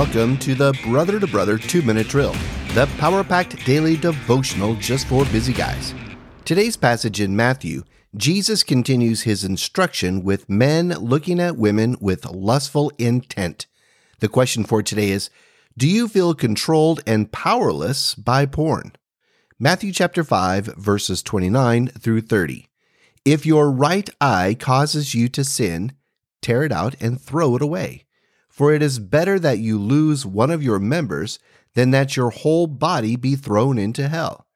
Welcome to the Brother to Brother 2 Minute Drill, the power packed daily devotional just for busy guys. Today's passage in Matthew, Jesus continues his instruction with men looking at women with lustful intent. The question for today is Do you feel controlled and powerless by porn? Matthew chapter 5, verses 29 through 30. If your right eye causes you to sin, tear it out and throw it away. For it is better that you lose one of your members than that your whole body be thrown into hell.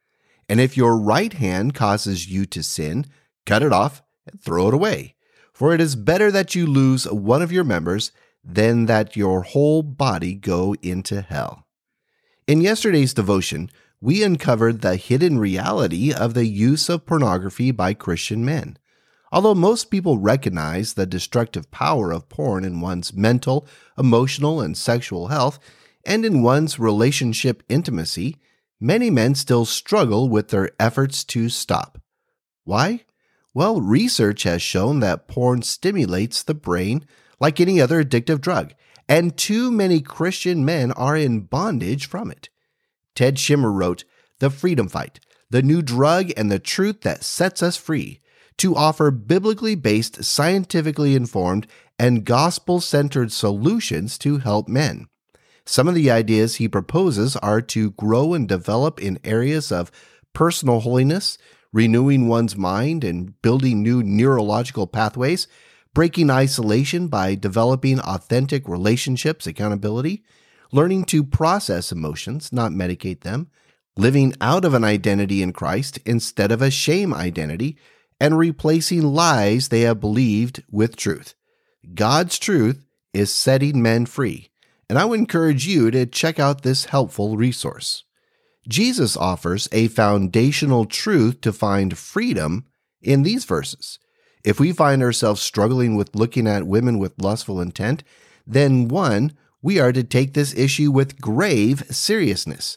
And if your right hand causes you to sin, cut it off and throw it away. For it is better that you lose one of your members than that your whole body go into hell. In yesterday's devotion, we uncovered the hidden reality of the use of pornography by Christian men. Although most people recognize the destructive power of porn in one's mental, emotional, and sexual health, and in one's relationship intimacy, many men still struggle with their efforts to stop. Why? Well, research has shown that porn stimulates the brain like any other addictive drug, and too many Christian men are in bondage from it. Ted Shimer wrote, The Freedom Fight, the new drug and the truth that sets us free to offer biblically based, scientifically informed, and gospel centered solutions to help men. Some of the ideas he proposes are to grow and develop in areas of personal holiness, renewing one's mind and building new neurological pathways, breaking isolation by developing authentic relationships, accountability, learning to process emotions, not medicate them, living out of an identity in Christ instead of a shame identity, and replacing lies they have believed with truth. God's truth is setting men free, and I would encourage you to check out this helpful resource. Jesus offers a foundational truth to find freedom in these verses. If we find ourselves struggling with looking at women with lustful intent, then one, we are to take this issue with grave seriousness.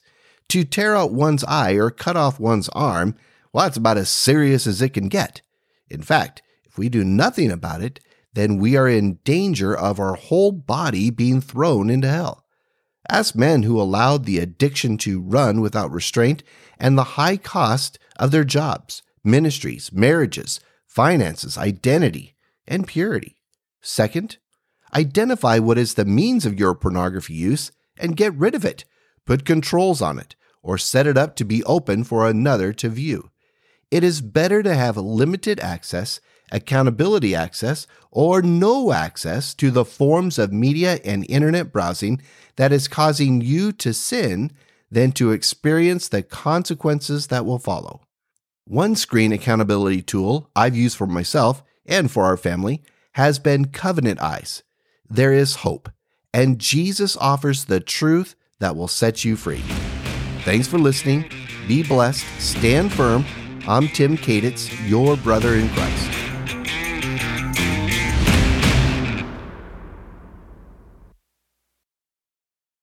To tear out one's eye or cut off one's arm well, that's about as serious as it can get. In fact, if we do nothing about it, then we are in danger of our whole body being thrown into hell. Ask men who allowed the addiction to run without restraint and the high cost of their jobs, ministries, marriages, finances, identity, and purity. Second, identify what is the means of your pornography use and get rid of it. Put controls on it or set it up to be open for another to view. It is better to have limited access, accountability access, or no access to the forms of media and internet browsing that is causing you to sin than to experience the consequences that will follow. One screen accountability tool I've used for myself and for our family has been Covenant Eyes. There is hope, and Jesus offers the truth that will set you free. Thanks for listening. Be blessed, stand firm, I'm Tim Kaditz, your brother in Christ.